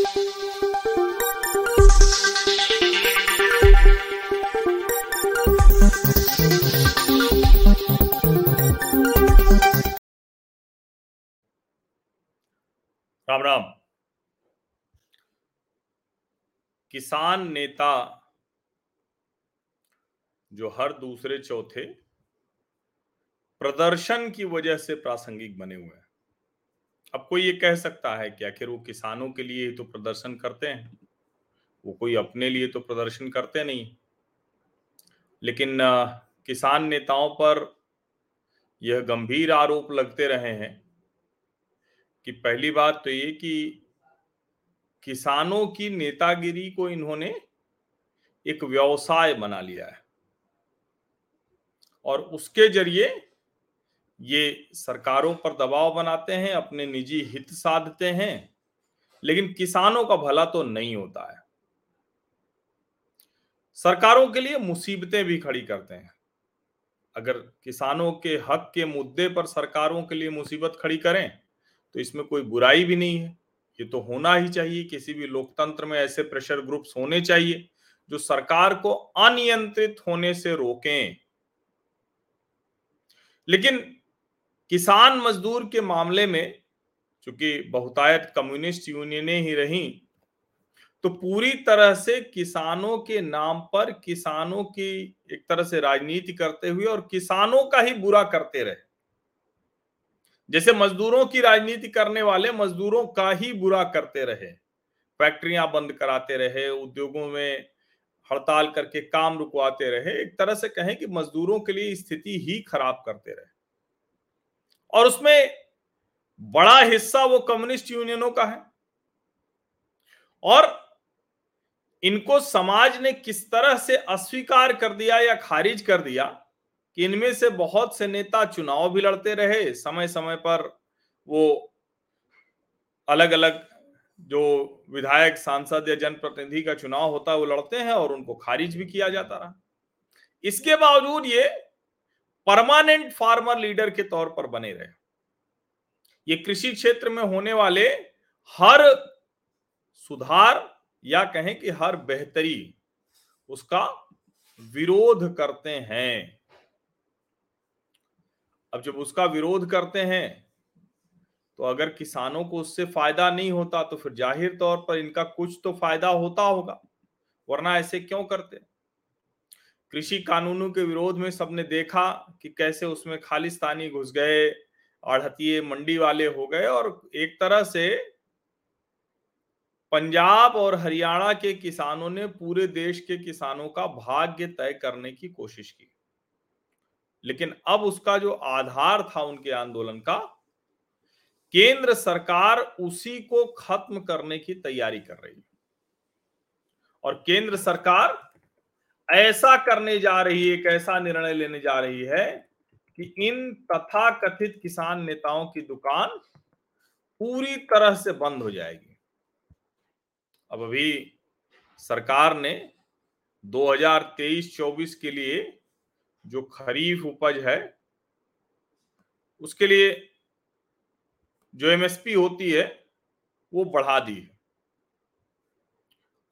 राम राम। किसान नेता जो हर दूसरे चौथे प्रदर्शन की वजह से प्रासंगिक बने हुए हैं। अब कोई ये कह सकता है कि आखिर वो किसानों के लिए ही तो प्रदर्शन करते हैं? वो कोई अपने लिए तो प्रदर्शन करते नहीं। लेकिन किसान नेताओं पर यह गंभीर आरोप लगते रहे हैं कि पहली बात तो ये कि किसानों की नेतागिरी को इन्होंने एक व्यवसाय बना लिया है। और उसके ज़रिए ये सरकारों पर दबाव बनाते हैं, अपने निजी हित साधते हैं, लेकिन किसानों का भला तो नहीं होता है। सरकारों के लिए मुसीबतें भी खड़ी करते हैं। अगर किसानों के हक के मुद्दे पर सरकारों के लिए मुसीबत खड़ी करें तो इसमें कोई बुराई भी नहीं है। ये तो होना ही चाहिए, किसी भी लोकतंत्र में ऐसे प्रेशर ग्रुप्स होने चाहिए, जो सरकार को अनियंत्रित होने से रोकें। लेकिन किसान मजदूर के मामले में, चूँकि बहुतायत कम्युनिस्ट यूनियनें ही रही तो पूरी तरह से किसानों के नाम पर किसानों की एक तरह से राजनीति करते हुए और किसानों का ही बुरा करते रहे। जैसे मजदूरों की राजनीति करने वाले मजदूरों का ही बुरा करते रहे। फैक्ट्रियाँ बंद कराते रहे, उद्योगों में हड़ताल करके काम रुकवाते रहे। एक तरह से कहें कि मजदूरों के लिए स्थिति ही खराब करते रहे। और उसमें बड़ा हिस्सा वो कम्युनिस्ट यूनियनों का है। और इनको समाज ने किस तरह से अस्वीकार कर दिया या खारिज कर दिया कि इनमें से बहुत से नेता चुनाव भी लड़ते रहे समय समय पर वो अलग अलग जो विधायक, सांसद या जनप्रतिनिधि का चुनाव होता है, वो लड़ते हैं और उनको खारिज भी किया जाता रहा। इसके बावजूद ये परमानेंट फार्मर लीडर के तौर पर बने रहे। ये कृषि क्षेत्र में होने वाले हर सुधार या कहें कि हर बेहतरी, उसका विरोध करते हैं। अब जब उसका विरोध करते हैं तो अगर किसानों को उससे फ़ायदा नहीं होता तो फिर ज़ाहिर तौर पर इनका कुछ तो फ़ायदा होता होगा, वरना ऐसे क्यों करते? कृषि कानूनों के विरोध में सबने देखा कि कैसे उसमें खालिस्तानी घुस गए आढ़तीय मंडी वाले हो गए और एक तरह से पंजाब और हरियाणा के किसानों ने पूरे देश के किसानों का भाग्य तय करने की कोशिश की। लेकिन अब उसका जो आधार था उनके आंदोलन का, केंद्र सरकार उसी को खत्म करने की तैयारी कर रही है। और केंद्र सरकार ऐसा करने जा रही है ऐसा निर्णय लेने जा रही है कि इन तथा कथित किसान नेताओं की दुकान पूरी तरह से बंद हो जाएगी। अब अभी सरकार ने 2023-24 के लिए जो खरीफ उपज है, उसके लिए जो एमएसपी होती है, वो बढ़ा दी है।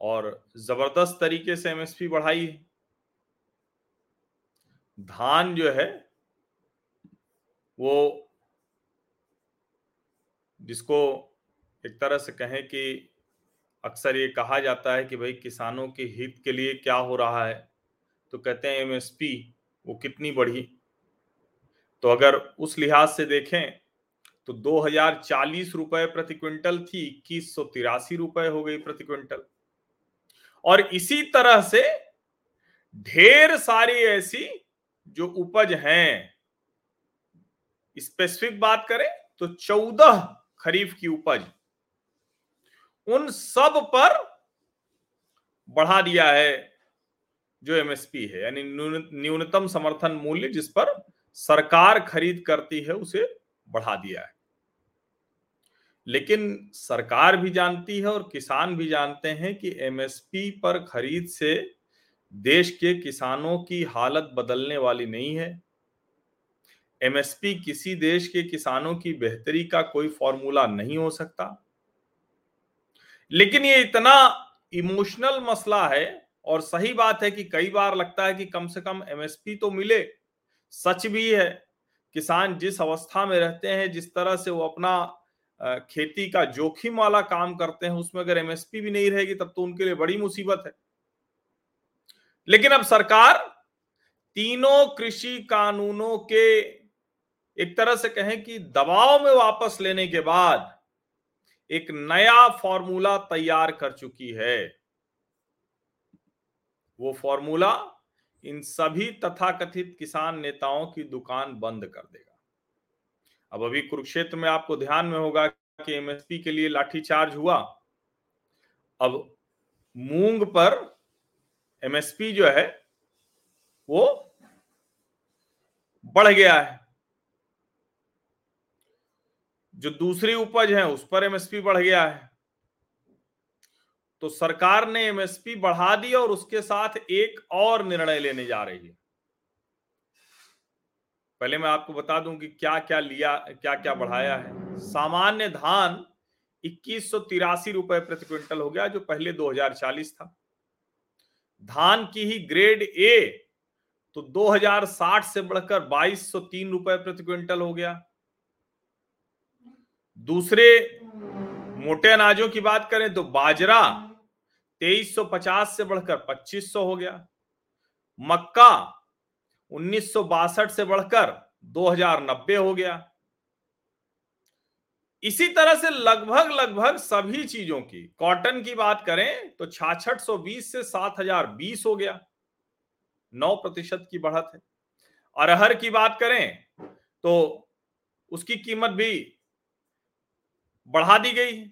और ज़बरदस्त तरीके से एमएसपी बढ़ाई है। धान जो है, वो जिसको एक तरह से कहें कि अक्सर ये कहा जाता है कि भाई किसानों के हित के लिए क्या हो रहा है तो कहते हैं एमएसपी वो कितनी बढ़ी। तो अगर उस लिहाज से देखें तो दो हज़ार चालीस रुपए प्रति क्विंटल थी, इक्कीस सौ तिरासी रुपए हो गई प्रति क्विंटल। और इसी तरह से ढेर सारी ऐसी जो उपज हैं स्पेसिफिक बात करें तो चौदह खरीफ की उपज, उन सब पर बढ़ा दिया है जो एमएसपी है, यानी न्यूनतम समर्थन मूल्य जिस पर सरकार खरीद करती है, उसे बढ़ा दिया है। लेकिन सरकार भी जानती है और किसान भी जानते हैं कि एमएसपी पर खरीद से देश के किसानों की हालत बदलने वाली नहीं है। एमएसपी किसी देश के किसानों की बेहतरी का कोई फॉर्मूला नहीं हो सकता। लेकिन ये इतना इमोशनल मसला है और सही बात है कि कई बार लगता है कि कम से कम एमएसपी तो मिले। सच भी है, किसान जिस अवस्था में रहते हैं, जिस तरह से वो अपना खेती का जोखिम वाला काम करते हैं, उसमें अगर एमएसपी भी नहीं रहेगी, तब तो उनके लिए बड़ी मुसीबत है। लेकिन अब सरकार तीनों कृषि कानूनों के एक तरह से कहें कि दबाव में वापस लेने के बाद एक नया फॉर्मूला तैयार कर चुकी है। वो फॉर्मूला इन सभी तथाकथित किसान नेताओं की दुकान बंद कर देगा। अब अभी कुरुक्षेत्र में आपको ध्यान में होगा कि एमएसपी के लिए लाठीचार्ज हुआ। अब मूंग पर एमएसपी जो है, वो बढ़ गया है। जो दूसरी उपज है, उस पर एमएसपी बढ़ गया है। तो सरकार ने एमएसपी बढ़ा दी और उसके साथ एक और निर्णय लेने जा रही है। पहले मैं आपको बता दूँ कि क्या क्या लिया क्या क्या बढ़ाया है। सामान्य धान इक्कीस रुपए प्रति क्विंटल हो गया, जो पहले 2040 था। धान की ही ग्रेड ए तो 2060 से बढ़कर बाईस सौ तीन रुपए प्रति क्विंटल हो गया। दूसरे, मोटे अनाजों की बात करें तो बाजरा 2350 से बढ़कर 2500 हो गया। मक्का उन्नीस सौ बासठ से बढ़कर 2090 हो गया। इसी तरह से लगभग लगभग सभी चीज़ों की, कॉटन की बात करें तो छाछठ सौ सात हज़ार बीस हो गया। नौ प्रतिशत की बढ़त है। अरहर की बात करें तो उसकी कीमत भी बढ़ा दी गई है।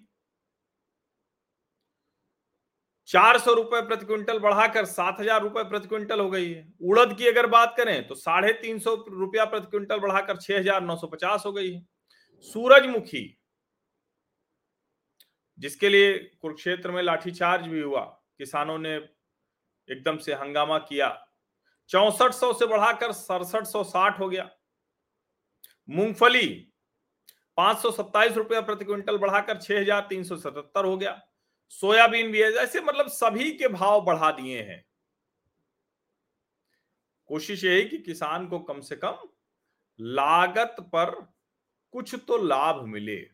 चार सौ रुपए प्रति क्विंटल बढ़ाकर सात हज़ार रुपए प्रति क्विंटल हो गई है। उड़द की अगर बात करें तो साढ़े तीन सौ रुपया प्रति क्विंटल बढ़ाकर छह हज़ार नौ सौ पचास हो गई है। सूरजमुखी, जिसके लिए कुरुक्षेत्र में लाठीचार्ज भी हुआ, किसानों ने एकदम से हंगामा किया। चौसठ सौ से बढ़ाकर सड़सठ सौ साठ हो गया। मूंगफली, पाँच सौ सत्ताईस रुपया प्रति क्विंटल बढ़ाकर छह हज़ार तीन सौ सतहत्तर हो गया। सोयाबीन भी है, ऐसे मतलब सभी के भाव बढ़ा दिए हैं। कोशिश यही कि किसान को कम से कम लागत पर कुछ तो लाभ मिले।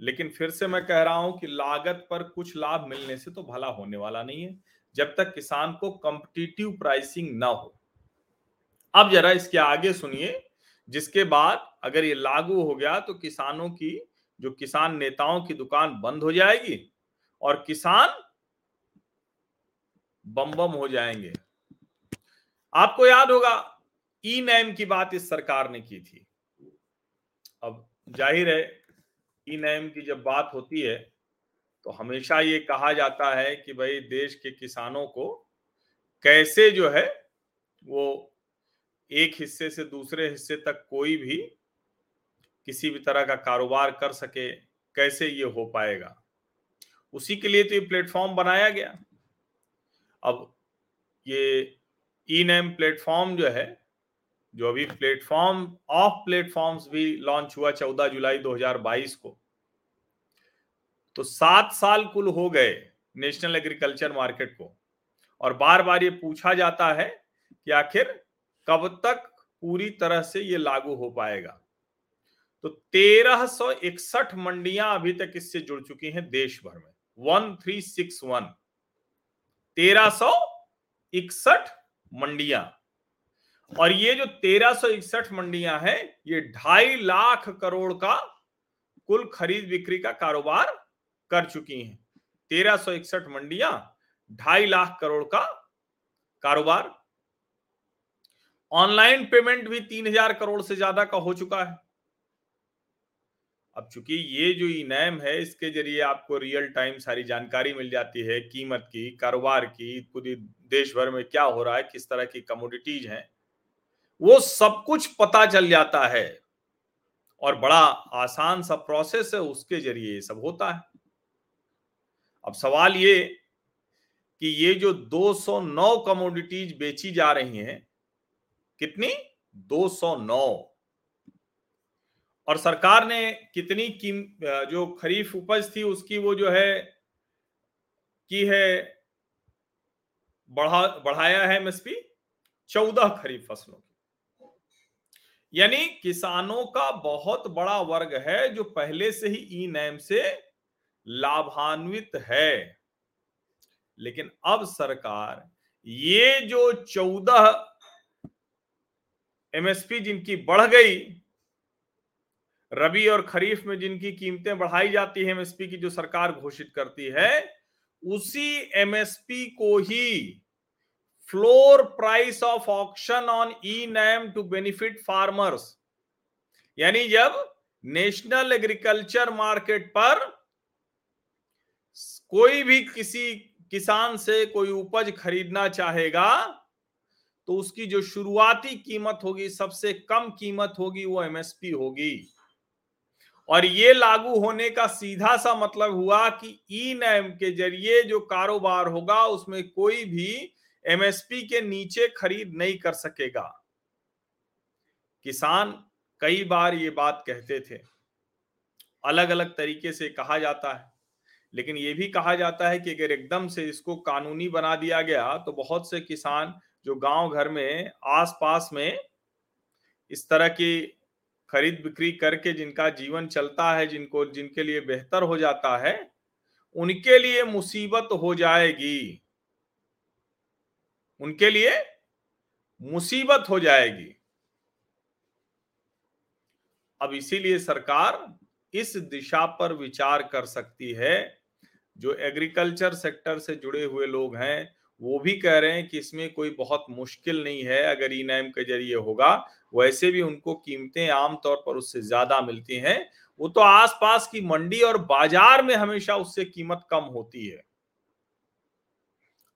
लेकिन फिर से मैं कह रहा हूँ कि लागत पर कुछ लाभ मिलने से तो भला होने वाला नहीं है, जब तक किसान को कंपटीटिव प्राइसिंग ना हो। अब जरा इसके आगे सुनिए, जिसके बाद अगर ये लागू हो गया तो किसानों की, जो किसान नेताओं की दुकान बंद हो जाएगी और किसान बम बम हो जाएँगे। आपको याद होगा, ई नैम की बात इस सरकार ने की थी। अब ज़ाहिर है ई नैम की जब बात होती है तो हमेशा ये कहा जाता है कि भाई देश के किसानों को कैसे जो है, वो एक हिस्से से दूसरे हिस्से तक कोई भी किसी भी तरह का कारोबार कर सके, कैसे ये हो पाएगा? उसी के लिए तो ये प्लेटफॉर्म बनाया गया। अब ये ई नेम प्लेटफॉर्म जो है जो अभी प्लेटफॉर्म ऑफ़ प्लेटफॉर्म्स भी लॉन्च हुआ चौदह जुलाई 2022 को। तो सात साल कुल हो गए नेशनल एग्रीकल्चर मार्केट को। और बार बार ये पूछा जाता है कि आखिर कब तक पूरी तरह से ये लागू हो पाएगा। तो तेरह सौ इकसठ मंडियाँ अभी तक इससे जुड़ चुकी हैं देश भर में। वन थ्री सिक्स वन तेरह सौ इकसठ मंडिया। और ये जो तेरह मंडियाँ हैं, ये ढाई लाख करोड़ का कुल खरीद बिक्री का कारोबार कर चुकी हैं। तेरह मंडियाँ, ढाई लाख करोड़ का कारोबार। ऑनलाइन पेमेंट भी तीन हज़ार करोड़ से ज़्यादा का हो चुका है। अब चूँकि ये जो इनैम है, इसके ज़रिए आपको रियल टाइम सारी जानकारी मिल जाती है, कीमत की, कारोबार की, पूरी देश भर में क्या हो रहा है, किस तरह की कमोडिटीज हैं वो सब कुछ पता चल जाता है। और बड़ा आसान सा प्रोसेस है, उसके ज़रिए ये सब होता है। अब सवाल ये कि ये जो 209 कमोडिटीज बेची जा रही हैं, कितनी? 209 और सरकार ने कितनी कीम, जो खरीफ उपज थी, उसकी वो जो है, की है, बढ़ा, बढ़ाया है एमएसपी चौदह खरीफ फ़सलों यानी किसानों का बहुत बड़ा वर्ग है जो पहले से ही ई नैम से लाभान्वित है। लेकिन अब सरकार ये जो चौदह एमएसपी जिनकी बढ़ गई, रबी और खरीफ में जिनकी कीमतें बढ़ाई जाती है एमएसपी की जो सरकार घोषित करती है, उसी एमएसपी को ही floor price of auction on e NAM to benefit farmers यानी जब नेशनल एग्रीकल्चर मार्केट पर कोई भी किसी किसान से कोई उपज खरीदना चाहेगा तो उसकी जो शुरुआती कीमत होगी, सबसे कम कीमत होगी, वो एमएसपी होगी। और ये लागू होने का सीधा सा मतलब हुआ कि ई नैम के ज़रिए जो कारोबार होगा, उसमें कोई भी एमएसपी के नीचे खरीद नहीं कर सकेगा। किसान कई बार ये बात कहते थे। अलग अलग तरीके से कहा जाता है। लेकिन ये भी कहा जाता है कि अगर एकदम से इसको कानूनी बना दिया गया तो बहुत से किसान जो गाँव घर में, आसपास में इस तरह की खरीद बिक्री करके जिनका जीवन चलता है, जिनको, जिनके लिए बेहतर हो जाता है, उनके लिए मुसीबत हो जाएगी। उनके लिए मुसीबत हो जाएगी। अब इसीलिए सरकार इस दिशा पर विचार कर सकती है। जो एग्रीकल्चर सेक्टर से जुड़े हुए लोग हैं, वो भी कह रहे हैं कि इसमें कोई बहुत मुश्किल नहीं है, अगर ई नैम के ज़रिए होगा, वैसे भी उनको कीमतें आमतौर पर उससे ज़्यादा मिलती हैं। वो तो आसपास की मंडी और बाज़ार में हमेशा उससे कीमत कम होती है।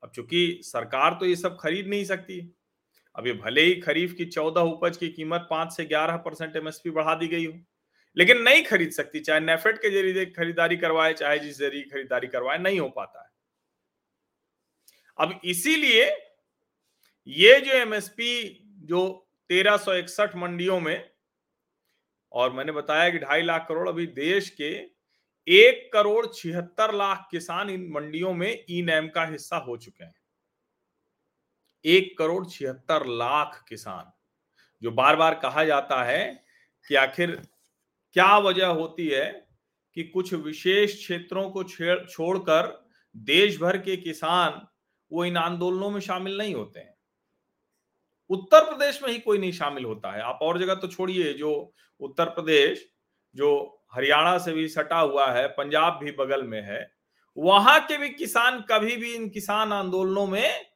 अब चूँकि सरकार तो ये सब खरीद नहीं सकती, अब ये भले ही खरीफ की चौदह उपज की कीमत पाँच से ग्यारह परसेंट एमएसपी बढ़ा दी गई हो, लेकिन नहीं खरीद सकती, चाहे नेफेड के ज़रिए खरीदारी करवाए, चाहे जिस ज़रिए खरीदारी करवाए, नहीं हो पाता है। अब इसीलिए ये जो एमएसपी जो तेरह मंडियों में, और मैंने बताया कि ढाई लाख करोड़ अभी देश के एक करोड़ छिहत्तर लाख किसान इन मंडियों में ई नैम का हिस्सा हो चुके हैं। एक करोड़ छिहत्तर लाख किसान, जो बार बार कहा जाता है कि आखिर क्या वजह होती है कि कुछ विशेष क्षेत्रों को छोड़कर देश भर के किसान वो इन आंदोलनों में शामिल नहीं होते हैं। उत्तर प्रदेश में ही कोई नहीं शामिल होता है। आप और जगह तो छोड़िए, जो उत्तर प्रदेश, जो हरियाणा से भी सटा हुआ है, पंजाब भी बगल में है, वहाँ के भी किसान कभी भी इन किसान आंदोलनों में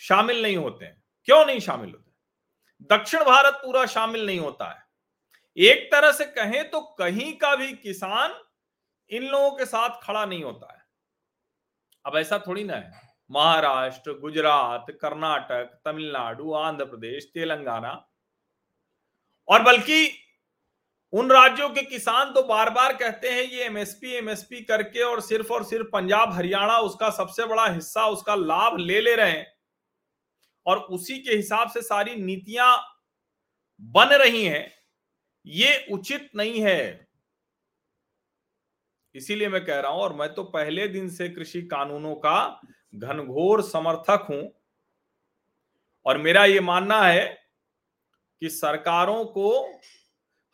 शामिल नहीं होते हैं। क्यों नहीं शामिल होते दक्षिण भारत पूरा शामिल नहीं होता है। एक तरह से कहें तो कहीं का भी किसान इन लोगों के साथ खड़ा नहीं होता है। अब ऐसा थोड़ी ना है। महाराष्ट्र, गुजरात, कर्नाटक, तमिलनाडु, आंध्र प्रदेश, तेलंगाना और बल्कि उन राज्यों के किसान तो बार बार कहते हैं, ये एमएसपी एमएसपी करके और सिर्फ़ और सिर्फ़ पंजाब, हरियाणा उसका सबसे बड़ा हिस्सा, उसका लाभ ले ले रहे हैं। और उसी के हिसाब से सारी नीतियाँ बन रही हैं। ये उचित नहीं है। इसीलिए मैं कह रहा हूँ, और मैं तो पहले दिन से कृषि कानूनों का घनघोर समर्थक हूँ। और मेरा ये मानना है कि सरकारों को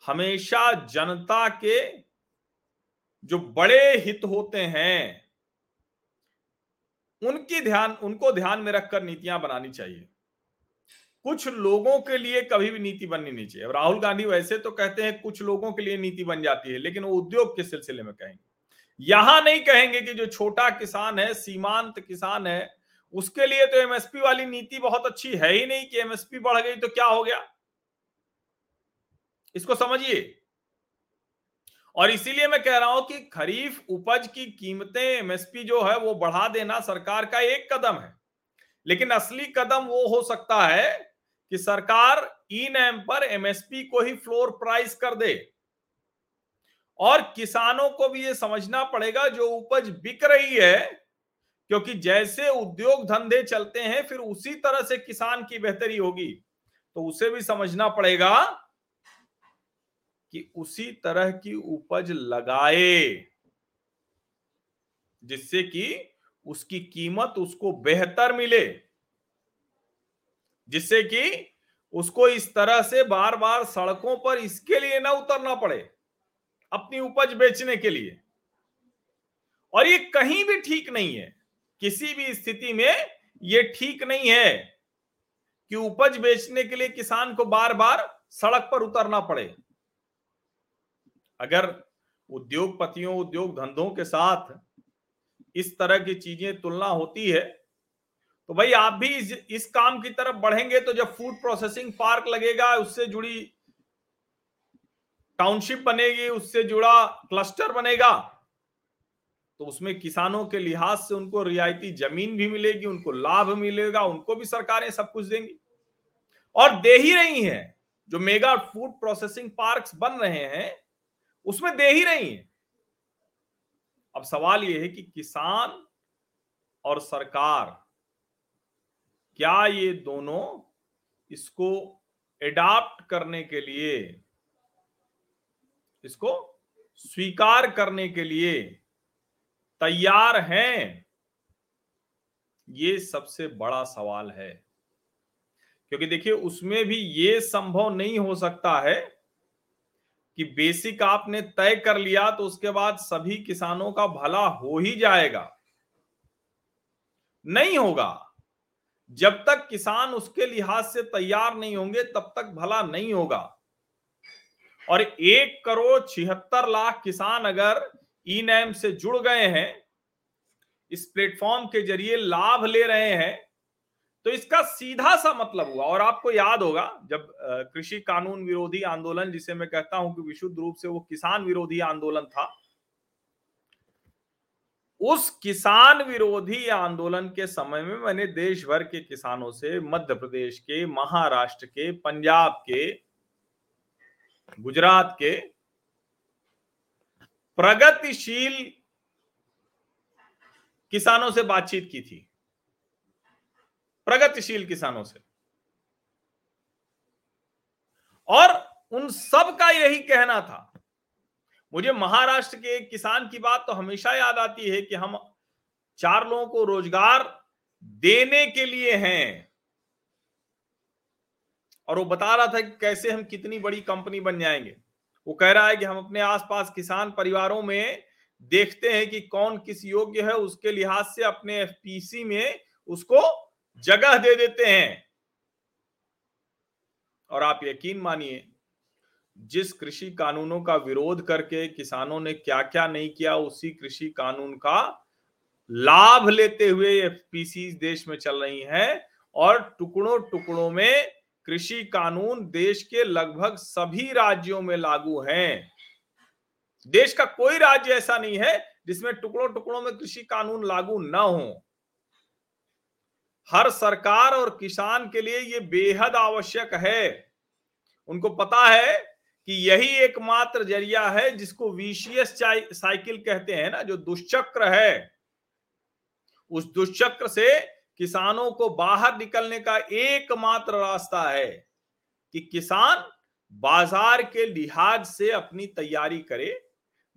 हमेशा जनता के जो बड़े हित होते हैं, उनकी ध्यान, उनको ध्यान में रखकर नीतियाँ बनानी चाहिए। कुछ लोगों के लिए कभी भी नीति बननी नहीं चाहिए। राहुल गांधी वैसे तो कहते हैं कुछ लोगों के लिए नीति बन जाती है, लेकिन वो उद्योग के सिलसिले में कहेंगे। यहाँ नहीं कहेंगे कि जो छोटा किसान है, सीमांत किसान है, उसके लिए तो एमएसपी वाली नीति बहुत अच्छी है ही नहीं कि एमएसपी बढ़ गई तो क्या हो गया? इसको समझिए। और इसीलिए मैं कह रहा हूँ कि खरीफ उपज की कीमतें एमएसपी जो है वो बढ़ा देना सरकार का एक कदम है। लेकिन असली कदम वो हो सकता है कि सरकार ई नैम पर एमएसपी को ही फ्लोर प्राइस कर दे। और किसानों को भी ये समझना पड़ेगा जो उपज बिक रही है, क्योंकि जैसे उद्योग धंधे चलते हैं, फिर उसी तरह से किसान की बेहतरी होगी। तो उसे भी समझना पड़ेगा कि उसी तरह की उपज लगाए, जिससे कि उसकी कीमत उसको बेहतर मिले, जिससे कि उसको इस तरह से बार बार सड़कों पर इसके लिए ना उतरना पड़े, अपनी उपज बेचने के लिए। और ये कहीं भी ठीक नहीं है, किसी भी स्थिति में ये ठीक नहीं है कि उपज बेचने के लिए किसान को बार बार सड़क पर उतरना पड़े। अगर उद्योगपतियों उद्योग धंधों के साथ इस तरह की चीज़ें तुलना होती है तो भाई आप भी इस, इस काम की तरफ़ बढ़ेंगे तो जब फ़ूड प्रोसेसिंग पार्क लगेगा उससे जुड़ी टाउनशिप बनेगी उससे जुड़ा क्लस्टर बनेगा तो उसमें किसानों के लिहाज से उनको रियायती ज़मीन भी मिलेगी उनको लाभ मिलेगा उनको भी सरकारें सब कुछ देंगी। और दे ही रही हैं जो मेगा फ़ूड प्रोसेसिंग पार्क्स बन रहे हैं उसमें दे ही रही हैं। अब सवाल यह है कि किसान और सरकार, क्या ये दोनों इसको एडाप्ट करने के लिए, इसको स्वीकार करने के लिए तैयार हैं? ये सबसे बड़ा सवाल है। क्योंकि देखिए, उसमें भी ये संभव नहीं हो सकता है कि बेसिक आपने तय कर लिया तो उसके बाद सभी किसानों का भला हो ही जाएगा। नहीं होगा। जब तक किसान उसके लिहाज से तैयार नहीं होंगे, तब तक भला नहीं होगा। और एक करोड़ छिहत्तर लाख किसान अगर ई नैम से जुड़ गए हैं, इस प्लेटफॉर्म के ज़रिए लाभ ले रहे हैं तो इसका सीधा सा मतलब हुआ, और आपको याद होगा, जब कृषि कानून विरोधी आंदोलन, जिसे मैं कहता हूँ कि विशुद्ध रूप से वो किसान विरोधी आंदोलन था, उस किसान विरोधी आंदोलन के समय में मैंने देश भर के किसानों से, मध्य प्रदेश के, महाराष्ट्र के, पंजाब के, गुजरात के प्रगतिशील किसानों से बातचीत की थी। प्रगतिशील किसानों से। और उन सब का यही कहना था। मुझे महाराष्ट्र के किसान की बात तो हमेशा याद आती है कि हम चार लोगों को रोज़गार देने के लिए हैं। और वो बता रहा था कि कैसे हम कितनी बड़ी कंपनी बन जाएँगे। वो कह रहा है कि हम अपने आसपास किसान परिवारों में देखते हैं कि कौन किस योग्य है, उसके लिहाज से अपने एफपीसी में उसको जगह दे देते हैं। और आप यकीन मानिए, जिस कृषि कानूनों का विरोध करके किसानों ने क्या क्या नहीं किया, उसी कृषि कानून का लाभ लेते हुए एफपीसी देश में चल रही हैं और टुकड़ों टुकड़ों में कृषि कानून देश के लगभग सभी राज्यों में लागू हैं। देश का कोई राज्य ऐसा नहीं है जिसमें टुकड़ों टुकड़ों में कृषि कानून लागू न हो। हर सरकार और किसान के लिए ये बेहद आवश्यक है। उनको पता है कि यही एकमात्र ज़रिया है जिसको विशियस साइकिल कहते हैं ना, जो दुष्चक्र है। उस दुष्चक्र से किसानों को बाहर निकलने का एकमात्र रास्ता है कि किसान बाज़ार के लिहाज से अपनी तैयारी करे,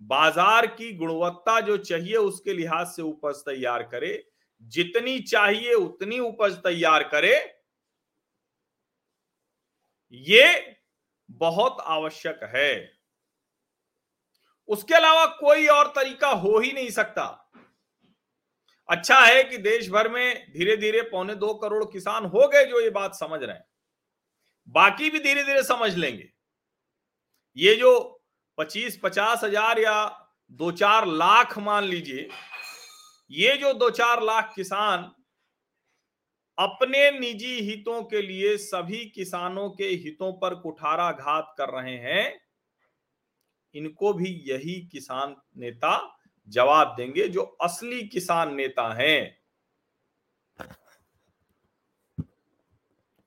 बाज़ार की गुणवत्ता जो चाहिए उसके लिहाज से उपज तैयार करे जितनी चाहिए उतनी उपज तैयार करे। ये बहुत आवश्यक है। उसके अलावा कोई और तरीका हो ही नहीं सकता। अच्छा है कि देश भर में धीरे धीरे पौने दो करोड़ किसान हो गए जो ये बात समझ रहे हैं। बाकी भी धीरे धीरे समझ लेंगे। ये जो पच्चीस पचास हज़ार या दो चार लाख मान लीजिए ये जो दो चार लाख किसान अपने निजी हितों के लिए सभी किसानों के हितों पर कुठाराघात कर रहे हैं, इनको भी यही किसान नेता जवाब देंगे, जो असली किसान नेता हैं।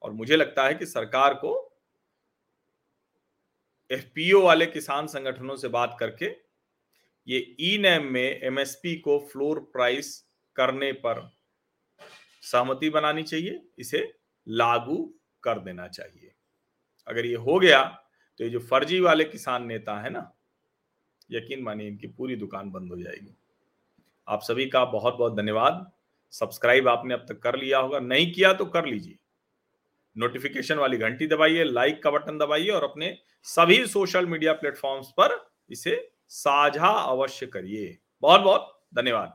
और मुझे लगता है कि सरकार को एफपीओ वाले किसान संगठनों से बात करके ये ई नैम में एमएसपी को फ्लोर प्राइस करने पर सहमति बनानी चाहिए, इसे लागू कर देना चाहिए। अगर ये हो गया तो ये जो फर्जी वाले किसान नेता है ना, यकीन मानिए इनकी पूरी दुकान बंद हो जाएगी। आप सभी का बहुत बहुत धन्यवाद। सब्सक्राइब आपने अब तक कर लिया होगा। नहीं किया तो कर लीजिए। नोटिफिकेशन वाली घंटी दबाइए, लाइक का बटन दबाइए और अपने सभी सोशल मीडिया प्लेटफॉर्म्स पर इसे साझा अवश्य करिए। बहुत बहुत धन्यवाद।